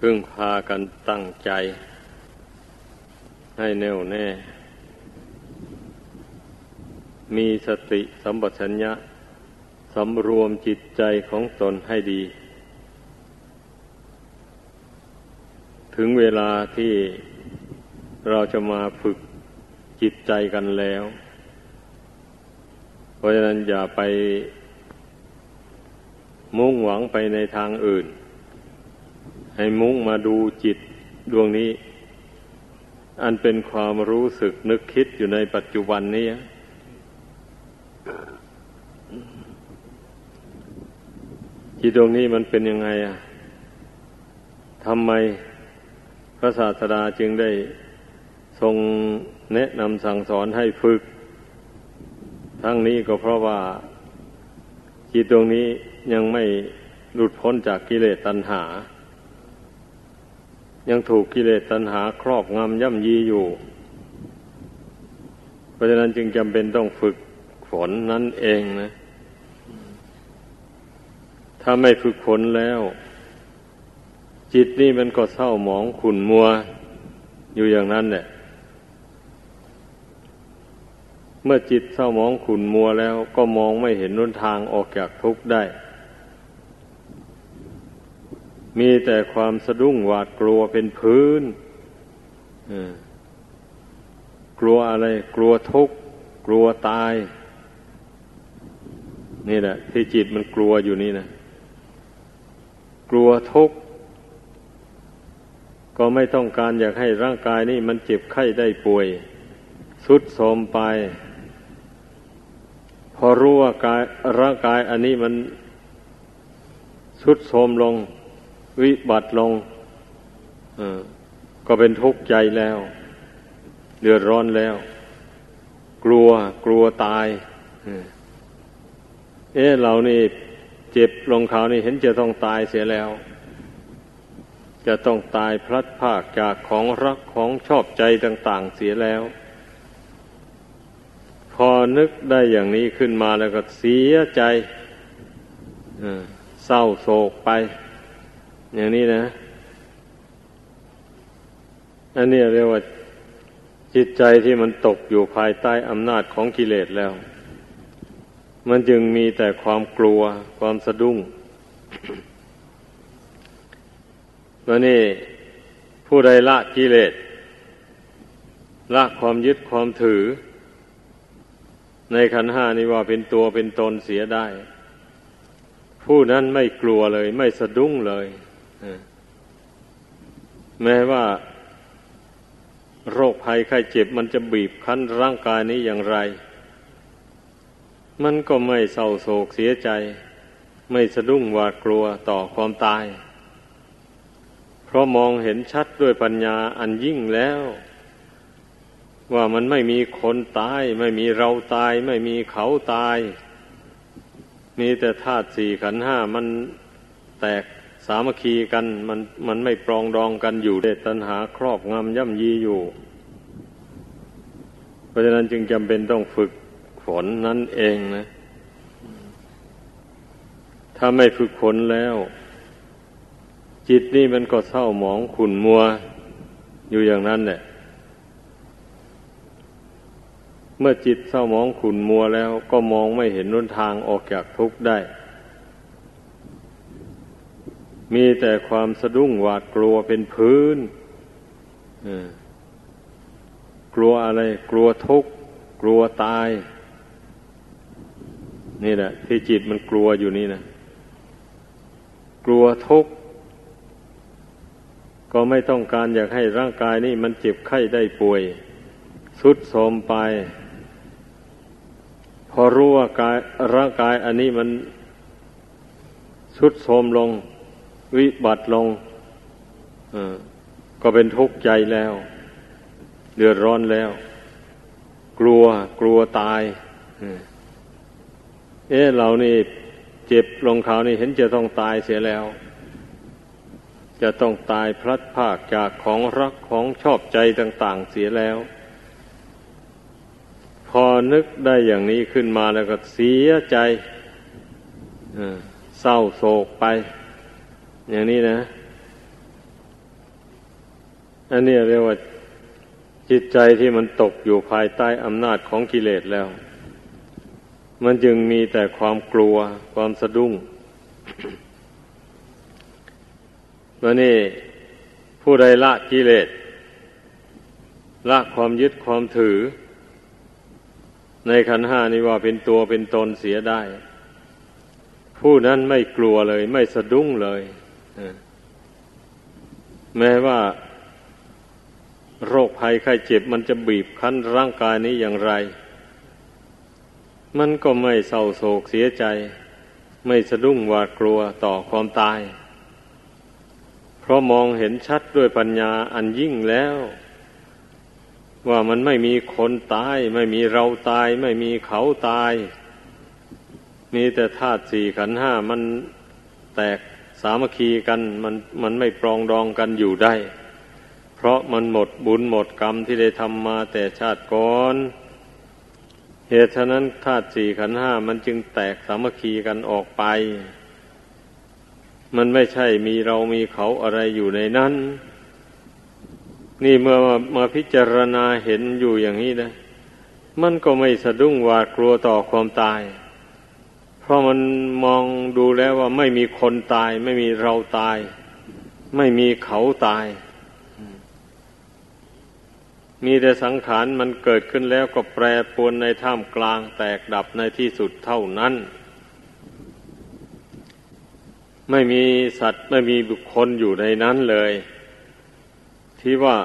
พึ่งพากันตั้งใจ ให้แน่วแน่ มีสติสัมปชัญญะสำรวมจิตใจของตนให้ดี ถึงเวลาที่เราจะมาฝึกจิตใจกันแล้ว เพราะฉะนั้นอย่าไป มุ่งหวังไปในทางอื่น ให้มุ่งมาดูจิตดวงนี้ อันเป็นความรู้สึกนึกคิดอยู่ในปัจจุบันนี้จิตดวงนี้มันเป็นยังไงอะทำไมพระศาสดาจึงได้ทรงแนะนำสั่งสอนให้ฝึก ทั้งนี้ก็เพราะว่าจิตดวงนี้ ยังไม่หลุดพ้นจากกิเลสตัณหา ยังถูกกิเลสตัณหาครอบงำย่ำยีอยู่ เพราะฉะนั้นจึงจำเป็นต้องฝึกฝนนั่นเองนะ ถ้าไม่ฝึกฝนแล้ว จิตนี่มันก็เศร้าหมองขุ่นมัว อยู่อย่างนั้นแหละเมื่อจิตเศร้าหมองขุ่นมัวแล้วก็มองไม่เห็นนุนทางออกจากทุกข์ได้ มีแต่ความสะดุ้งหวาดกลัวเป็นพื้นกลัวอะไร กลัวทุกข์กลัวตาย นี่แหละที่จิตมันกลัวอยู่นี่นะกลัวทุกข์ก็ไม่ต้องการอยากให้ร่างกายนี่มันเจ็บไข้ได้ป่วย สุดโทมไป พอรู้ว่ากายร่างกายอันนี้มันสุดโทมลง วิบัติลงก็เป็นทุกข์ใจแล้ว เดือดร้อนแล้ว กลัวกลัวตาย เอ๊ะเรานี่เจ็บลงเขานี่เห็นจะต้องตายเสียแล้ว จะต้องตายพลัดพากจากของรักของชอบใจต่าง ๆ เสียแล้ว พอนึกได้อย่างนี้ขึ้นมาแล้วก็เสียใจเศร้าโศกไป อย่างนี้นะ อันนี้เรียกว่าจิตใจที่มันตกอยู่ภายใต้อำนาจของกิเลสแล้ว มันจึงมีแต่ความกลัวความสะดุ้งแล้วนี่ผู้ใดละกิเลสละความยึดความถือ ในขันห้านี้ว่าเป็นตัวเป็นตนเสียได้ ผู้นั้นไม่กลัวเลย ไม่สะดุ้งเลย แม้ว่า โรคภัยไข้เจ็บมันจะบีบคั้นร่างกายนี้อย่างไร มันก็ไม่เศร้าโศกเสียใจ ไม่สะดุ้งหวาดกลัวต่อความตาย เพราะมองเห็นชัดด้วยปัญญาอันยิ่งแล้ว ว่ามันไม่มีคนตาย ไม่มีเราตาย ไม่มีเขาตายมีแต่ธาตุสี่ขันห้ามันแตก สามัคคีกันมันมันไม่ปรองดองกันอยู่เดตัณหาครอบงำย่ำยีอยู่ เพราะฉะนั้นจึงจำเป็นต้องฝึกฝนนั่นเองนะ ถ้าไม่ฝึกฝนแล้ว จิตนี่มันก็เศร้าหมองขุ่นมัว อยู่อย่างนั้นแหละเมื่อจิตเศร้าหมองขุนมัวแล้ว ก็มองไม่เห็นนุนทางออกจากทุกข์ได้ มีแต่ความสะดุ้งหวาดกลัวเป็นพื้นกลัวอะไร กลัวทุกข์ กลัวตาย นี่แหละ ที่จิตมันกลัวอยู่นี่นะกลัวทุกข์ ก็ไม่ต้องการอยากให้ร่างกายนี่มันเจ็บไข้ได้ป่วย สุดโทมไป พอรู้ว่ากายร่างกายอันนี้มันสุดโทมลง วิบัติลงก็เป็นทุกข์ใจแล้ว เดือดร้อนแล้ว กลัวกลัวตายเอ๊ะเรานี่เจ็บลงเขานี่เห็นจะต้องตายเสียแล้ว จะต้องตายพลัดพากจากของรักของชอบใจต่าง ๆ เสียแล้ว พอนึกได้อย่างนี้ขึ้นมาแล้วก็เสียใจเศร้าโศกไป อย่างนี้นะ อันนี้เรียกว่าจิตใจที่มันตกอยู่ภายใต้อำนาจของกิเลสแล้ว มันจึงมีแต่ความกลัวความสะดุ้งแล้วนี่ผู้ใดละกิเลสละความยึดความถือ ในขันห้านี้ว่าเป็นตัวเป็นตนเสียได้ ผู้นั้นไม่กลัวเลย ไม่สะดุ้งเลย แม้ว่า โรคภัยไข้เจ็บมันจะบีบคั้นร่างกายนี้อย่างไร มันก็ไม่เศร้าโศกเสียใจ ไม่สะดุ้งหวาดกลัวต่อความตาย เพราะมองเห็นชัดด้วยปัญญาอันยิ่งแล้ว ว่ามันไม่มีคนตาย ไม่มีเราตาย ไม่มีเขาตายมีแต่ธาตุสี่ขันห้ามันแตกามัคคีกันมันมันไม่ปรองดองกันอยู่ได้ เพราะมันหมดบุญหมดกรรมที่ได้ทำมาแต่ชาติก่อนเหตุฉะนั้นธาตุสี่ขันห้ามันจึงแตกสามัคคีกันออกไป มันไม่ใช่มีเรามีเขาอะไรอยู่ในนั้น นี่เมื่อมามาพิจารณาเห็นอยู่อย่างนี้นะ มันก็ไม่สะดุ้งหวาดกลัวต่อความตาย เพราะมันมองดูแล้วว่าไม่มีคนตาย ไม่มีเราตาย ไม่มีเขาตาย มีแต่สังขารมันเกิดขึ้นแล้วก็แปรปรวนในท่ามกลางแตกดับในที่สุดเท่านั้น ไม่มีสัตว์ไม่มีบุคคลอยู่ในนั้นเลย ที่ว่า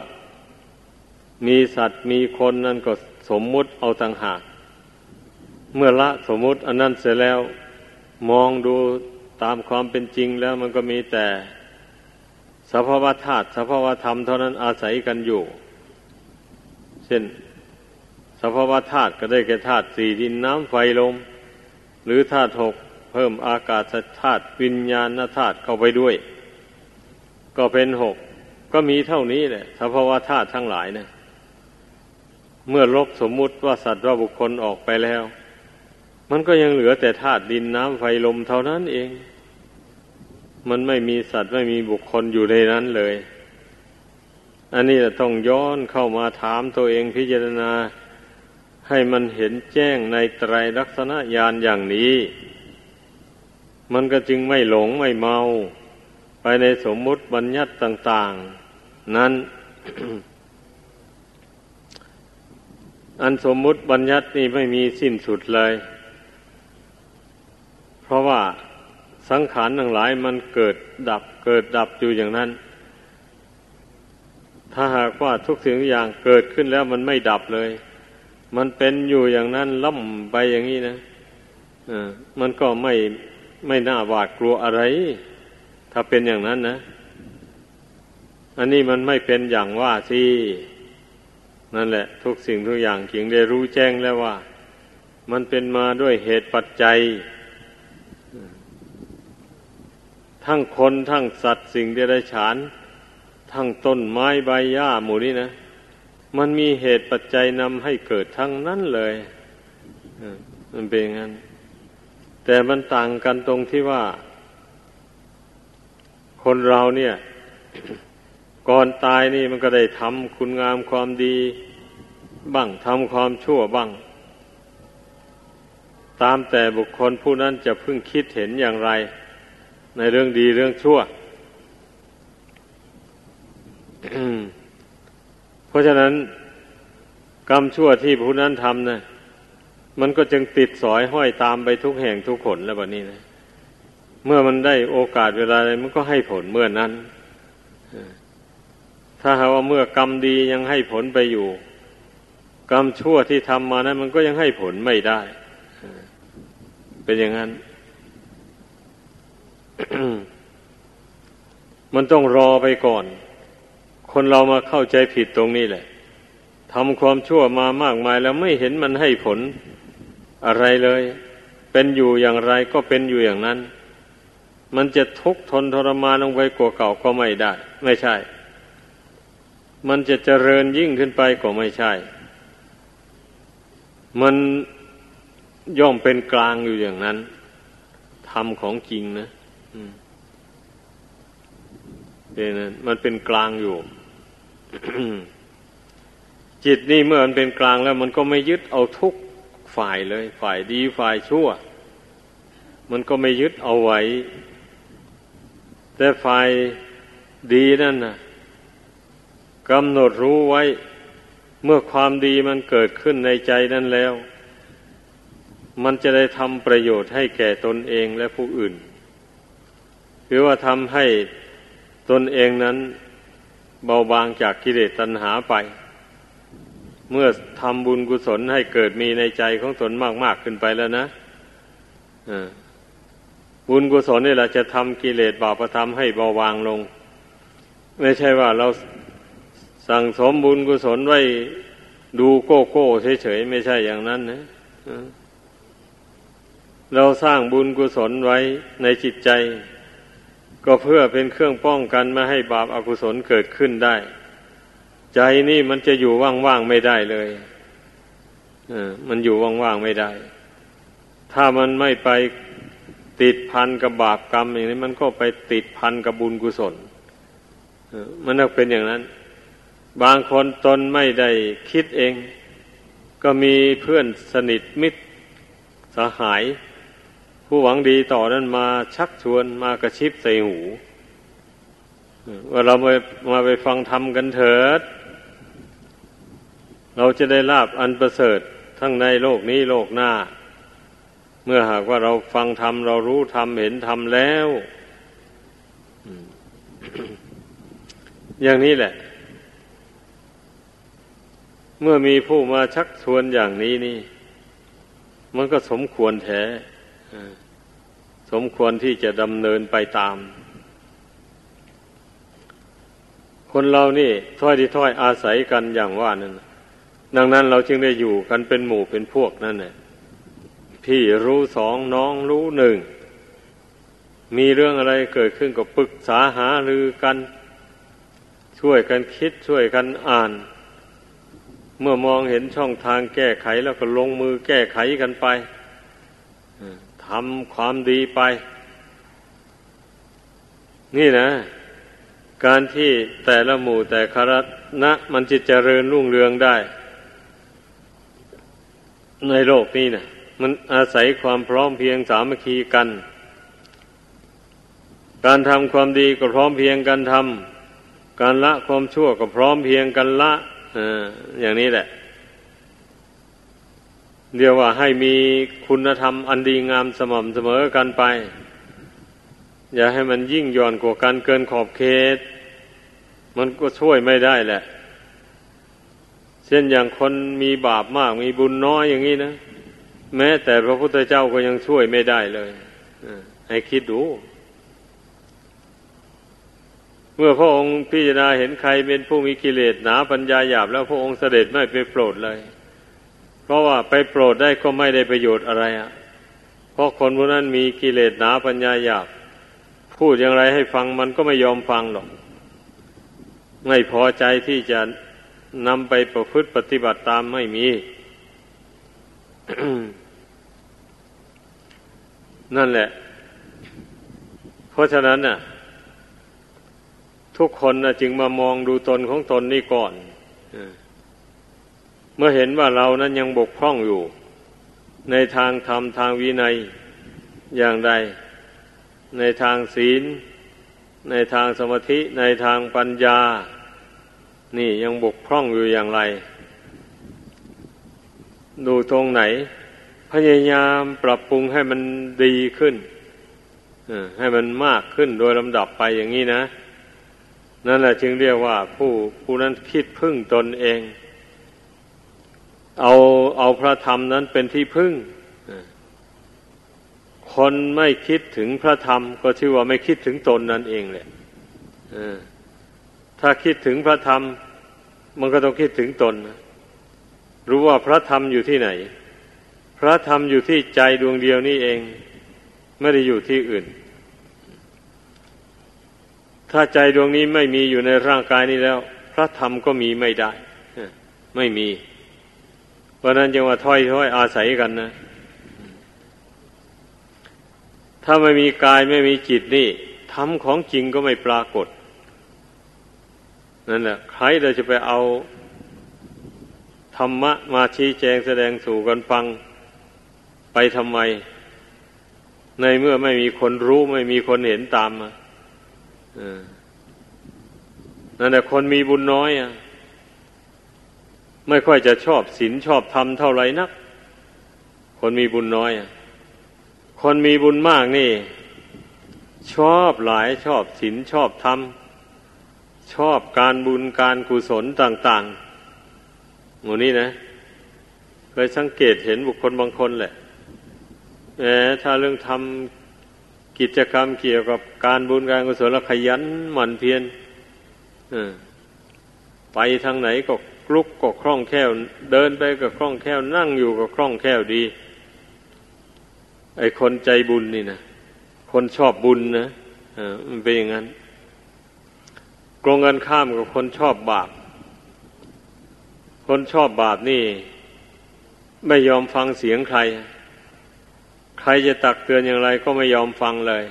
มีสัตว์มีคนนั่นก็สมมุติเอาต่างหาก เมื่อละสมมุติอันนั้นเสร็จแล้ว มองดูตามความเป็นจริงแล้วมันก็มีแต่สภาวธาตุสภาวธรรมเท่านั้นอาศัยกันอยู่ เช่นสภาวธาตุก็ได้แก่ธาตุสี่ดินน้ำไฟลม หรือธาตุหกเพิ่มอากาศธาตุวิญญาณธาตุเข้าไปด้วย ก็เป็นหกก็มีเท่านี้แหละสภาวะธาตุทั้งหลายเนะเมื่อลบสมมุติว่าสัตว์ว่าบุคคลออกไปแล้ว มันก็ยังเหลือแต่ธาตุดินน้ำไฟลมเท่านั้นเอง มันไม่มีสัตว์ไม่มีบุคคลอยู่ในนั้นเลย อันนี้ต้องย้อนเข้ามาถามตัวเองพิจารณา ให้มันเห็นแจ้งในไตรลักษณะญาณอย่างนี้ มันก็จึงไม่หลงไม่เมา ไปในสมมุติบัญญัติต่าง ๆ นั้นอันสมมุติบัญญัตินี่ไม่มีสิ้นสุดเลย เพราะว่าสังขารทั้งหลายมันเกิดดับเกิดดับอยู่อย่างนั้น ถ้าหากว่าทุกสิ่งทุกอย่างเกิดขึ้นแล้วมันไม่ดับเลย มันเป็นอยู่อย่างนั้นล่ำไปอย่างนี้นะอ่ามันก็ไม่ไม่น่าหวาดกลัวอะไร ถ้าเป็นอย่างนั้นนะ อันนี้มันไม่เป็นอย่างว่าสินั่นแหละ ทุกสิ่งทุกอย่างเขียงได้รู้แจ้งแล้วว่า มันเป็นมาด้วยเหตุปัจจัย ทั้งคนทั้งสัตว์สิ่งเดรัจฉาน ทั้งต้นไม้ใบหญ้าหมู่นี้นะ มันมีเหตุปัจจัยนำให้เกิดทั้งนั้นเลยมันเป็นอย่างนั้น แต่มันต่างกันตรงที่ว่า คนเราเนี่ย ก่อนตายนี่มันก็ได้ทำคุณงามความดีบ้างทำความชั่วบ้าง ตามแต่บุคคลผู้นั้นจะพึ่งคิดเห็นอย่างไร ในเรื่องดีเรื่องชั่ว เพราะฉะนั้น กรรมชั่วที่ผู้นั้นทำนะ่ะมันก็จึงติดสอยห้อยตามไปทุกแห่งทุกขนแล้วแบบนี้นะเมื่อมันได้โอกาสเวลาอะไรมันก็ให้ผลเมื่อนั้นถ้าหากว่าเมื่อกรรมดียังให้ผลไปอยู่ กรรมชั่วที่ทำมานั้น มันก็ยังให้ผลไม่ได้ เป็นอย่างนั้น มันต้องรอไปก่อน คนเรามาเข้าใจผิดตรงนี้แหละทำความชั่วมามากมายแล้วไม่เห็นมันให้ผลอะไรเลย เป็นอยู่อย่างไรก็เป็นอยู่อย่างนั้น มันจะทุกข์ทนทรมานลงไปกว่าเก่าก็ไม่ได้ ไม่ใช่ มันจะเจริญยิ่งขึ้นไปก็ไม่ใช่ มันย่อมเป็นกลางอยู่อย่างนั้นทำของจริงนะ เป็นมันเป็นกลางอยู่ จิตนี่เมื่อมันเป็นกลางแล้ว มันก็ไม่ยึดเอาทุกฝ่ายเลย ฝ่ายดีฝ่ายชั่ว มันก็ไม่ยึดเอาไว้ แต่ฝ่ายดีนั่นนะกำหนดรู้ไว้ เมื่อความดีมันเกิดขึ้นในใจนั้นแล้ว มันจะได้ทำประโยชน์ให้แก่ตนเองและผู้อื่น คือว่าทำให้ตนเองนั้นเบาบางจากกิเลสตัณหาไป เมื่อทำบุญกุศลให้เกิดมีในใจของตนมาก ๆ ขึ้นไปแล้วนะบุญกุศลนี่แหละจะทำกิเลสบาปธรรมให้เบาบางลง ไม่ใช่ว่าเราสั่งสมบุญกุศลไว้ดูโก้โก้เฉยๆไม่ใช่อย่างนั้นนะเราสร้างบุญกุศลไว้ในจิตใจ ก็เพื่อเป็นเครื่องป้องกันไม่ให้บาปอากุศลเกิดขึ้นได้ ใจนี่มันจะอยู่ว่างๆไม่ได้เลยอมันอยู่ว่างๆไม่ได้ ถ้ามันไม่ไปติดพันกับบาปกรรมอย่างนี้มันก็ไปติดพันกับบุญกุศลมันต้องเป็นอย่างนั้น บางคนตนไม่ได้คิดเอง ก็มีเพื่อนสนิทมิตรสหาย ผู้หวังดีต่อนั้นมาชักชวนมากระชิบใส่หูว่าเรามามาไปฟังธรรมกันเถิด เราจะได้ลาบอันประเสริฐทั้งในโลกนี้โลกหน้า เมื่อหากว่าเราฟังธรรมเรารู้ธรรมเห็นธรรมแล้ว อย่างนี้แหละ เมื่อมีผู้มาชักชวนอย่างนี้นี่ มันก็สมควรแท้ สมควรที่จะดำเนินไปตาม คนเรานี่ถ้อยที่ถ้อยอาศัยกันอย่างว่านั่นดังนั้นเราจึงได้อยู่กันเป็นหมู่เป็นพวกนั่นแหละพี่รู้สองน้องรู้หนึ่ง มีเรื่องอะไรเกิดขึ้นก็ปรึกษาหารือกัน ช่วยกันคิดช่วยกันอ่าน เมื่อมองเห็นช่องทางแก้ไขแล้วก็ลงมือแก้ไขกันไป ทำความดีไป นี่นะ การที่แต่ละหมู่แต่คณะนะมันจะเจริญรุ่งเรืองได้ ในโลกนี้นะมันอาศัยความพร้อมเพียงสามัคคีกัน การทำความดีก็พร้อมเพียงกันทำการละความชั่วก็พร้อมเพียงกันละอย่างนี้แหละ เดียวว่าให้มีคุณธรรมอันดีงามสม่ำเสมอกันไป อย่าให้มันยิ่งย่อนกว่ากันเกินขอบเขต มันก็ช่วยไม่ได้แหละ เช่นอย่างคนมีบาปมากมีบุญน้อยอย่างนี้นะ แม้แต่พระพุทธเจ้าก็ยังช่วยไม่ได้เลยให้คิดดู เมื่อพระองค์พิจารณาเห็นใครเป็นผู้มีกิเลสหนาปัญญาหยาบแล้วพระองค์เสด็จไม่ไปโปรดเลย เพราะว่าไปโปรดได้ก็ไม่ได้ประโยชน์อะไรอะ เพราะคนพวกนั้นมีกิเลสหนาปัญญาหยาบพูดอย่างไรให้ฟังมันก็ไม่ยอมฟังหรอก ไม่พอใจที่จะนำไปประพฤติปฏิบัติตามไม่มี นั่นแหละ เพราะฉะนั้นน่ะ ทุกคนนะจึงมามองดูตนของตนนี่ก่อน เมื่อเห็นว่าเรานั้นยังบกพร่องอยู่ ในทางธรรมทางวินัยอย่างใด ในทางศีล ในทางสมาธิในทางปัญญา นี่ยังบกพร่องอยู่อย่างไร ดูตรงไหน พยายามปรับปรุงให้มันดีขึ้นให้มันมากขึ้นโดยลำดับไปอย่างนี้นะ นั่นแหละจึงเรียกว่าผู้ผู้นั้นคิดพึ่งตนเอง เอาเอาพระธรรมนั้นเป็นที่พึ่ง คนไม่คิดถึงพระธรรม ก็ชื่อว่าไม่คิดถึงตนนั่นเองแหละถ้าคิดถึงพระธรรม มันก็ต้องคิดถึงตน รู้ว่าพระธรรมอยู่ที่ไหน พระธรรมอยู่ที่ใจดวงเดียวนี่เอง ไม่ได้อยู่ที่อื่น ถ้าใจดวงนี้ไม่มีอยู่ในร่างกายนี้แล้ว พระธรรมก็มีไม่ได้ ไม่มี เพราะนั้นจึงว่าถ้อยถ้อยอาศัยกันนะ ถ้าไม่มีกายไม่มีจิตนี่ทำของจริงก็ไม่ปรากฏ นั่นแหละใครเราจะไปเอาธรรมะมาชี้แจงแสดงสู่กันฟังไปทำไม ในเมื่อไม่มีคนรู้ไม่มีคนเห็นตามมานั่นแหละคนมีบุญน้อยอะ ไม่ค่อยจะชอบศีลชอบธรรมเท่าไหร่นัก คนมีบุญน้อย คนมีบุญมากนี่ ชอบหลายชอบศีลชอบธรรม ชอบการบุญการกุศลต่างๆหมูนี้นะเคยสังเกตเห็นบุคคลบางคนแหละแหมถ้าเรื่องทำกิจกรรมเกี่ยวกับการบุญการกุศลขยันหมั่นเพียรไปทางไหนก็ ลุกก็คล่องแคล่ว เดินไปก็คล่องแคล่ว นั่งอยู่ก็คล่องแคล่วดี ไอคนใจบุญนี่นะคนชอบบุญนะอ่ามันเป็นอย่างนั้นกรงกันข้ามกับคนชอบบาป คนชอบบาปนี่ ไม่ยอมฟังเสียงใคร ใครจะตักเตือนอย่างไรก็ไม่ยอมฟังเลย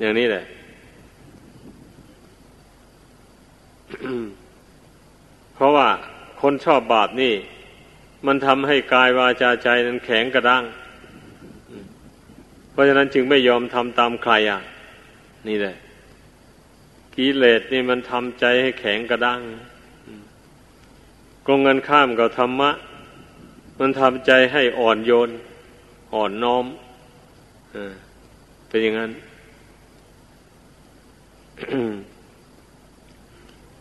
อย่างนี้แหละ เพราะว่าคนชอบบาปนี่ มันทำให้กายวาจาใจนั้นแข็งกระด้าง เพราะฉะนั้นจึงไม่ยอมทำตามใครอะ นี่แหละกิเลสนี่มันทำใจให้แข็งกระด้างกงเงินข้ามกับธรรมะ มันทำใจให้อ่อนโยน อ่อนน้อมเป็นอย่างนั้น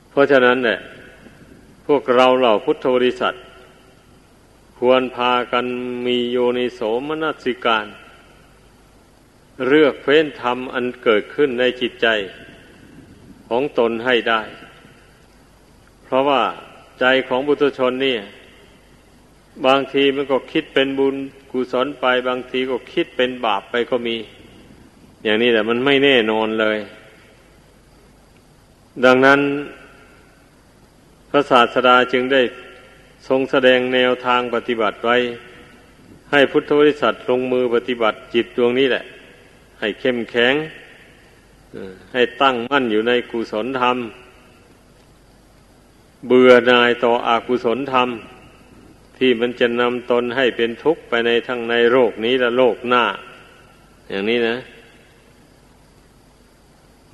เพราะฉะนั้นเนี่ย พวกเราเหล่าพุทธบริษัท ควรพากันมีโยนิโสมนสิการ เลือกเฟ้นธรรมอันเกิดขึ้นในจิตใจของตนให้ได้ เพราะว่าใจของบุตรชนนี่บางทีมันก็คิดเป็นบุญกุศลไปบางทีก็คิดเป็นบาปไปก็มี อย่างนี้แหละมันไม่แน่นอนเลย ดังนั้น ระศาสดาจึงได้ทรงแสดงแนวทางปฏิบัติไว้ ให้พุทธบริษัทลงมือปฏิบัติจิตดวงนี้แหละ ให้เข้มแข็งให้ตั้งมั่นอยู่ในกุศลธรรม เบื่อหน่ายต่ออากุศลธรรม ที่มันจะนำตนให้เป็นทุกข์ไปในทั้งในโลกนี้และโลกหน้า อย่างนี้นะ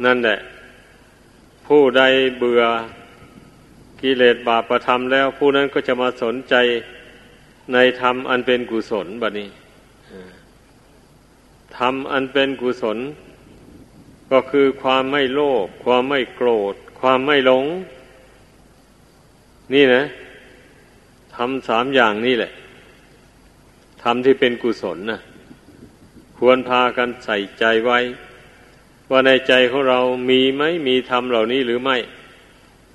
นั่นแหละ ผู้ใดเบื่อ กิเลสบาปประทำแล้ว ผู้นั้นก็จะมาสนใจในธรรมอันเป็นกุศลบัดนี้ธรรมอันเป็นกุศล ก็คือความไม่โลภความไม่โกรธ ความไม่หลง นี่นะทำสามอย่างนี่แหละทำที่เป็นกุศลนะควรพากันใส่ใจไว้ ว่าในใจของเรามีไหมมีธรรมเหล่านี้หรือไม่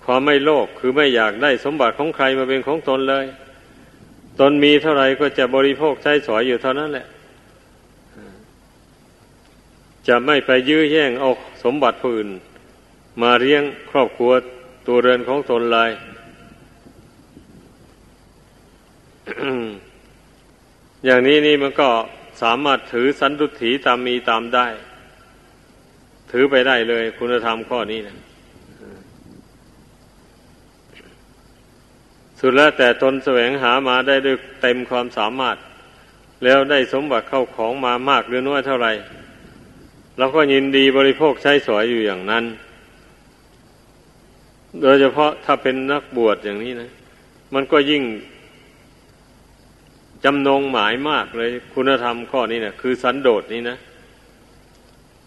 ความไม่โลภคือไม่อยากได้สมบัติของใครมาเป็นของตนเลย ตนมีเท่าไหร่ก็จะบริโภคใช้สอยอยู่เท่านั้นแหละ จะไม่ไปยื้อแย่งเอาสมบัติผู้อื่น มาเลี้ยงครอบครัวตัวเรือนของตนเลยอย่างนี้นี่มันก็สามารถถือสันตุถีตามมีตามได้ ถือไปได้เลยคุณธรรมข้อนี้นะ สุดแล้วแต่ตนแสวงหามาได้ด้วยเต็มความสามารถ แล้วได้สมบัติเข้าของมามากหรือน้อยเท่าไหร่เราก็ยินดีบริโภคใช้สอยอยู่อย่างนั้น โดยเฉพาะถ้าเป็นนักบวชอย่างนี้นะ มันก็ยิ่งจำนงหมายมากเลย คุณธรรมข้อนี้นะคือสันโดษนี้นะ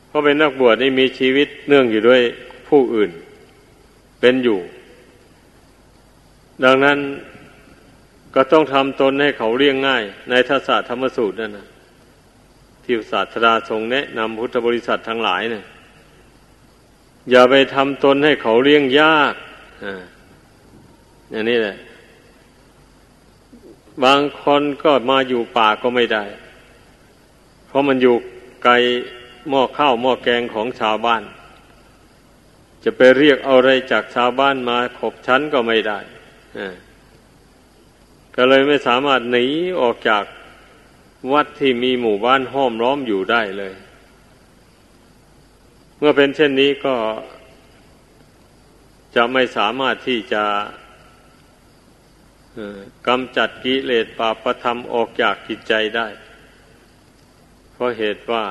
เพราะเป็นนักบวชนี่มีชีวิตเนื่องอยู่ด้วยผู้อื่น เป็นอยู่ ดังนั้นก็ต้องทำตนให้เขาเรียงง่าย ในทัศธรรมสูตรนั่นนะที่ศาสดาทรงแนะนำพุทธบริษัททั้งหลายเนะี่ยอย่าไปทำตนให้เขาเลี้ยงยากอ่าอย่างนี้แหละ บางคนก็มาอยู่ป่าก็ไม่ได้ เพราะมันอยู่ไกลหม้อข้าวหม้อแกงของชาวบ้าน จะไปเรียกเอาอะไรจากชาวบ้านมาขบชั้นก็ไม่ได้ ก็เลยไม่สามารถหนีออกจากวัดที่มีหมู่บ้านห้อมล้อมอยู่ได้เลย เมื่อเป็นเช่นนี้ก็จะไม่สามารถที่จะกำจัดกิเลสปาประธรรมออกจากจิตใจได้ เพราะเหตุว่า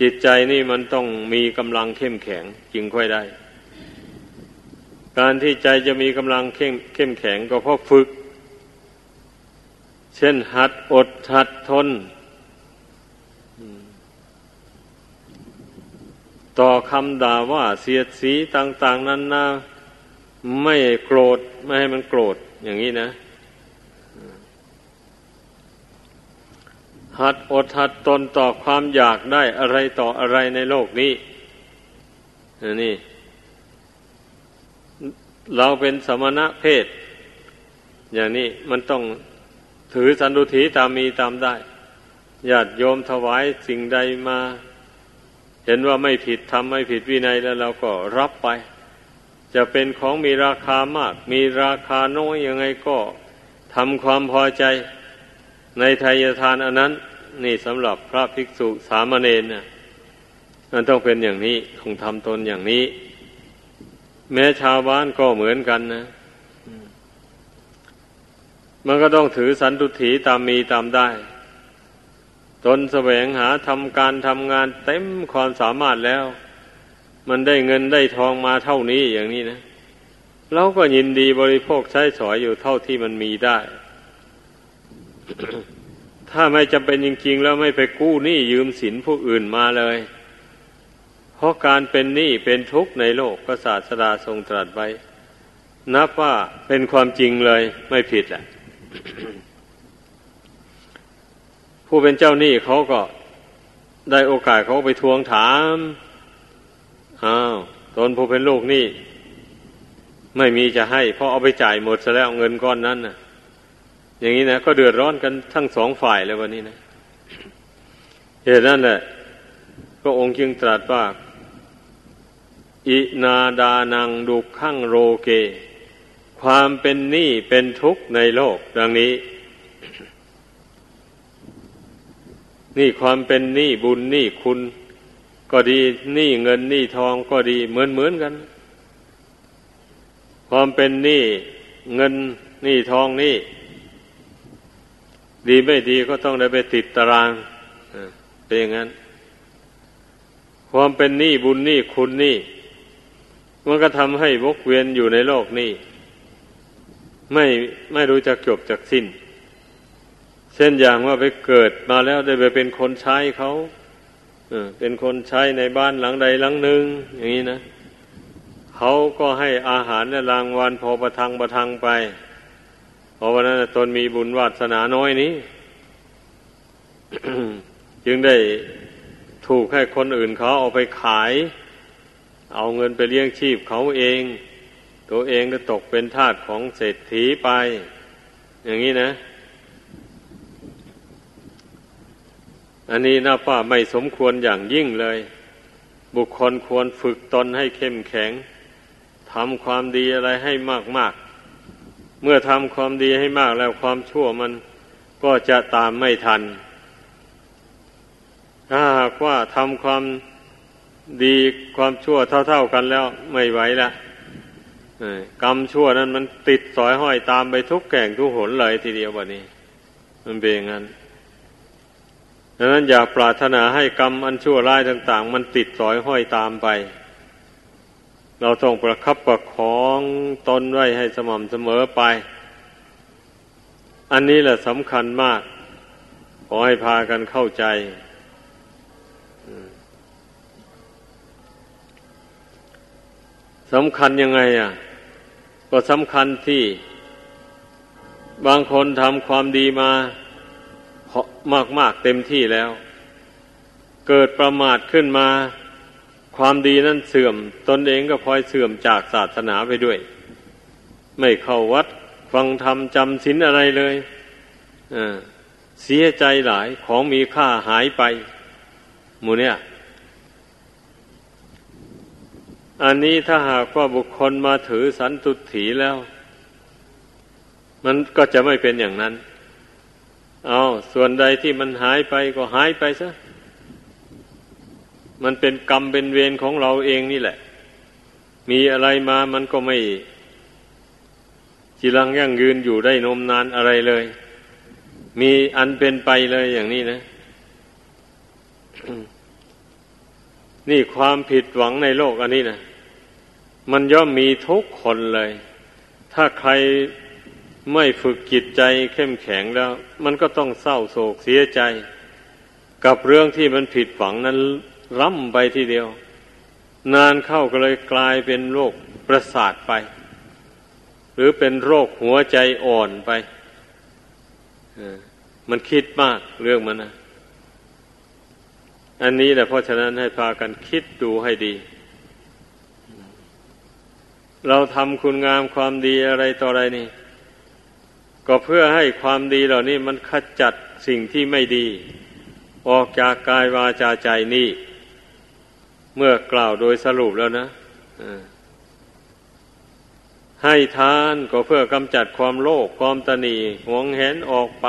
จิตใจนี่มันต้องมีกำลังเข้มแข็งจึงค่อยได้ การที่ใจจะมีกำลังเข้มเข้มแข็งก็เพราะฝึก เช่นหัดอดหัดทน ต่อคำด่าว่าเสียดสีต่าง ๆ นั้นนะไม่โกรธ ไม่ให้มันโกรธอย่างนี้นะ หัดอดหัดตนต่อความอยากได้อะไรต่ออะไรในโลกนี้นี่ เราเป็นสมณะเพศ อย่างนี้มันต้องถือสันดุถีตามมีตามได้ญาติโยมถวายสิ่งใดมา เห็นว่าไม่ผิดทำไม่ผิดวินัยแล้วเราก็รับไป จะเป็นของมีราคามาก มีราคาน้อยยังไงก็ทำความพอใจในทายทานอันนั้น นี่สำหรับพระภิกษุสามเณรนะมันต้องเป็นอย่างนี้คงทำตนอย่างนี้ แม้ชาวบ้านก็เหมือนกันนะมันก็ต้องถือสันตุถีตามมีตามได้ ตนแสวงหาทำการทำงานเต็มความสามารถแล้ว มันได้เงินได้ทองมาเท่านี้อย่างนี้นะเราก็ยินดีบริโภคใช้สอยอยู่เท่าที่มันมีได้ ถ้าไม่จำเป็นจริงๆ แล้วไม่ไปกู้หนี้ยืมสินผู้อื่นมาเลย ราะการเป็นหนี้เป็นทุกข์ในโลกก็ศาสดาทรงตรัสไว้ นับว่าเป็นความจริงเลยไม่ผิดแหละผู้เป็นเจ้าหนี้เขาก็ได้โอกาสเขาไปทวงถามอ้าวตนผู้เป็นลูกนี่ไม่มีจะให้เพราะเอาไปจ่ายหมดซะแล้วเงินก้อนนั้นนะอย่างนี้นะก็เดือดร้อนกันทั้งสองฝ่ายเลยวันนี้นะเหตุนั้นแหละก็องค์จึงตรัสว่า อินาดานังดุขังโรเก ความเป็นหนี้เป็นทุกข์ในโลก ดังนี้ นี่ความเป็นหนี้บุญหนี้คุณ ก็ดีหนี้เงินหนี้ทองก็ดีเหมือนเหมือนกัน ความเป็นหนี้เงินหนี้ทองนี่ ดีไม่ดีก็ต้องได้ไปติดตารางเป็นอย่างนั้น ความเป็นหนี้บุญหนี้คุณนี่ มันก็ทำให้วกเวียนอยู่ในโลกนี้ ไม่ไม่รู้จักจบจากสิ้น เช่นอย่างว่าไปเกิดมาแล้วได้ไปเป็นคนใช้เขาเป็นคนใช้ในบ้านหลังใดหลังหนึ่งอย่างนี้นะเขาก็ให้อาหารและรางวัลพอประทังประทังไปเพราะวันนั้นตนมีบุญวาสนาน้อยนี้จึงได้ถูกให้คนอื่นเขาเอาไปขาย เอาเงินไปเลี้ยงชีพเขาเอง ตัวเองก็ตกเป็นทาสของเศรษฐีไป อย่างนี้นะ อันนี้นับว่าไม่สมควรอย่างยิ่งเลย บุคคลควรฝึกตนให้เข้มแข็งทำความดีอะไรให้มากมากเมื่อทำความดีให้มากแล้วความชั่วมันก็จะตามไม่ทัน ถ้าหากว่าทำความ ดีความชั่วเท่า ๆกันแล้วไม่ไหวละกรรมชั่วนั้นมันติดสอยห้อยตามไปทุกแก่งทุกหนเลยทีเดียววันนี้ มันเป็นอย่างนั้นดังนั้นอย่าปรารถนาให้กรรมอันชั่วร้ายต่าง ๆ มันติดสอยห้อยตามไป เราต้องประคับประคองตนไว้ให้สม่ำเสมอไป อันนี้แหละสำคัญมาก ขอให้พากันเข้าใจ สำคัญยังไงอะ ก็สำคัญที่ บางคนทำความดีมามากมากเต็มที่แล้ว เกิดประมาทขึ้นมา ความดีนั้นเสื่อม ตนเองก็พลอยเสื่อมจากศาสนาไปด้วย ไม่เข้าวัดฟังธรรมจำศีลอะไรเลยเสียใจหลายของมีค่าหายไปหมูเนี่ย อันนี้ถ้าหากว่าบุคคลมาถือสันตุถีแล้ว มันก็จะไม่เป็นอย่างนั้น เอาส่วนใดที่มันหายไปก็หายไปซะ มันเป็นกรรมเป็นเวรของเราเองนี่แหละ มีอะไรมามันก็ไม่จีรังยั่งยืนอยู่ได้นมนานอะไรเลย มีอันเป็นไปเลยอย่างนี้นะ นี่ความผิดหวังในโลกอันนี้นะมันย่อมมีทุกคนเลย ถ้าใครไม่ฝึกจิตใจเข้มแข็งแล้ว มันก็ต้องเศร้าโศกเสียใจ กับเรื่องที่มันผิดหวังนั้นร่ำไปทีเดียว นานเข้าก็เลยกลายเป็นโรคประสาทไป หรือเป็นโรคหัวใจอ่อนไปมันคิดมากเรื่องมันนะ อันนี้แหละเพราะฉะนั้นให้พากันคิดดูให้ดี เราทำคุณงามความดีอะไรต่ออะไรนี่ ก็เพื่อให้ความดีเหล่านี้มันขจัดสิ่งที่ไม่ดี ออกจากกายวาจาใจนี่ เมื่อกล่าวโดยสรุปแล้วนะให้ทานก็เพื่อกำจัดความโลภความตนีหวงแหนออกไป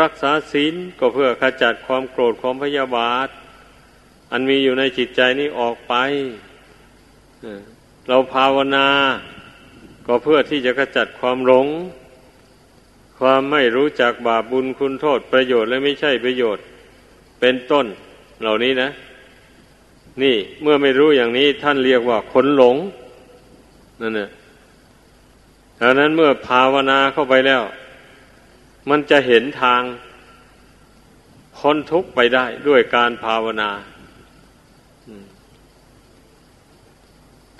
รักษาศีลก็เพื่อขจัดความโกรธความพยาบาท อันมีอยู่ในจิตใจนี้ออกไป เราภาวนาก็เพื่อที่จะขจัดความหลง ความไม่รู้จักบาปบุญคุณโทษประโยชน์และไม่ใช่ประโยชน์ เป็นต้นเหล่านี้นะ นี่เมื่อไม่รู้อย่างนี้ท่านเรียกว่าคนหลงนั่นนะดังนั้นเมื่อภาวนาเข้าไปแล้ว มันจะเห็นทางพ้นทุกข์ไปได้ด้วยการภาวนา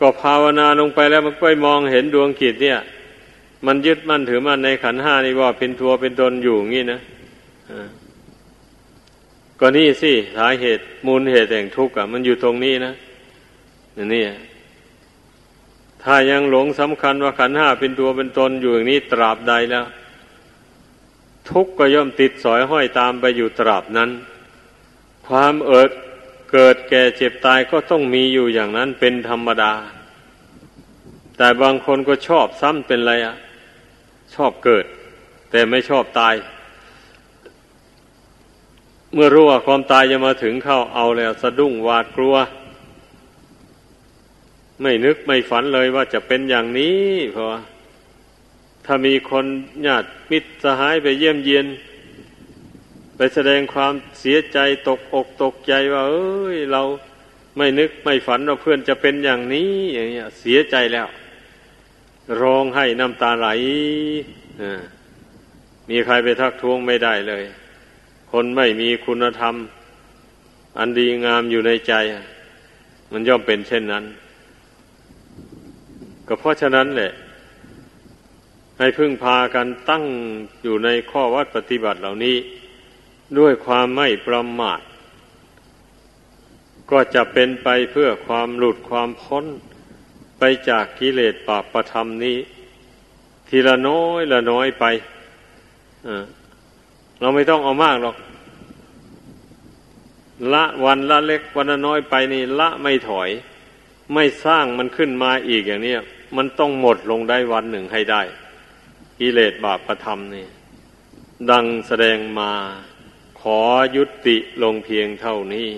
ก็ภาวนาลงไปแล้วมันก็มองเห็นดวงกิจเนี่ย มันยึดมั่นถือมั่นในขันห้านี่ว่าเป็นทัวเป็นตนอยู่งี้นะก็นี่สิสาเหตุมูลเหตุแห่งทุกข์อะ มันอยู่ตรงนี้นะนี่ถ้ายังหลงสำคัญว่าขันห้าเป็นตัวเป็นตนอยู่อย่างนี้ตราบใดแล้ว ทุกข์ก็ย่อมติดสอยห้อยตามไปอยู่ตราบนั้น ความเอิดเกิดแก่เจ็บตายก็ต้องมีอยู่อย่างนั้นเป็นธรรมดา แต่บางคนก็ชอบซ้ำเป็นไรอะชอบเกิด แต่ไม่ชอบตาย เมื่อรู้ว่าความตายจะมาถึงเข้าเอาแล้ว สะดุ้งหวาดกลัว ไม่นึกไม่ฝันเลยว่าจะเป็นอย่างนี้เพราะ ถ้ามีคนญาติมิตรสหายไปเยี่ยมเยียน ไปแสดงความเสียใจตกอกตกใจว่า เอ้ย เราไม่นึกไม่ฝันว่าเพื่อนจะเป็นอย่างนี้อย่างเงี้ยเสียใจแล้วร้องให้น้ำตาไหลมีใครไปทักท้วงไม่ได้เลย คนไม่มีคุณธรรม อันดีงามอยู่ในใจ มันย่อมเป็นเช่นนั้น ก็เพราะฉะนั้นแหละ ให้พึ่งพากันตั้งอยู่ในข้อวัดปฏิบัติเหล่านี้ ด้วยความไม่ประมาท ก็จะเป็นไปเพื่อความหลุดความพ้นไปจากกิเลสปาประธรรมนี้ ทีละน้อยละน้อยไปเราไม่ต้องเอามากหรอก ละวันละเล็กวันละน้อยไปนี่ ละไม่ถอย ไม่สร้างมันขึ้นมาอีกอย่างนี้มันต้องหมดลงได้วันหนึ่งให้ได้ กิเลสบาปประธรรมนี่ดังแสดงมาขอยุติลงเพียงเท่านี้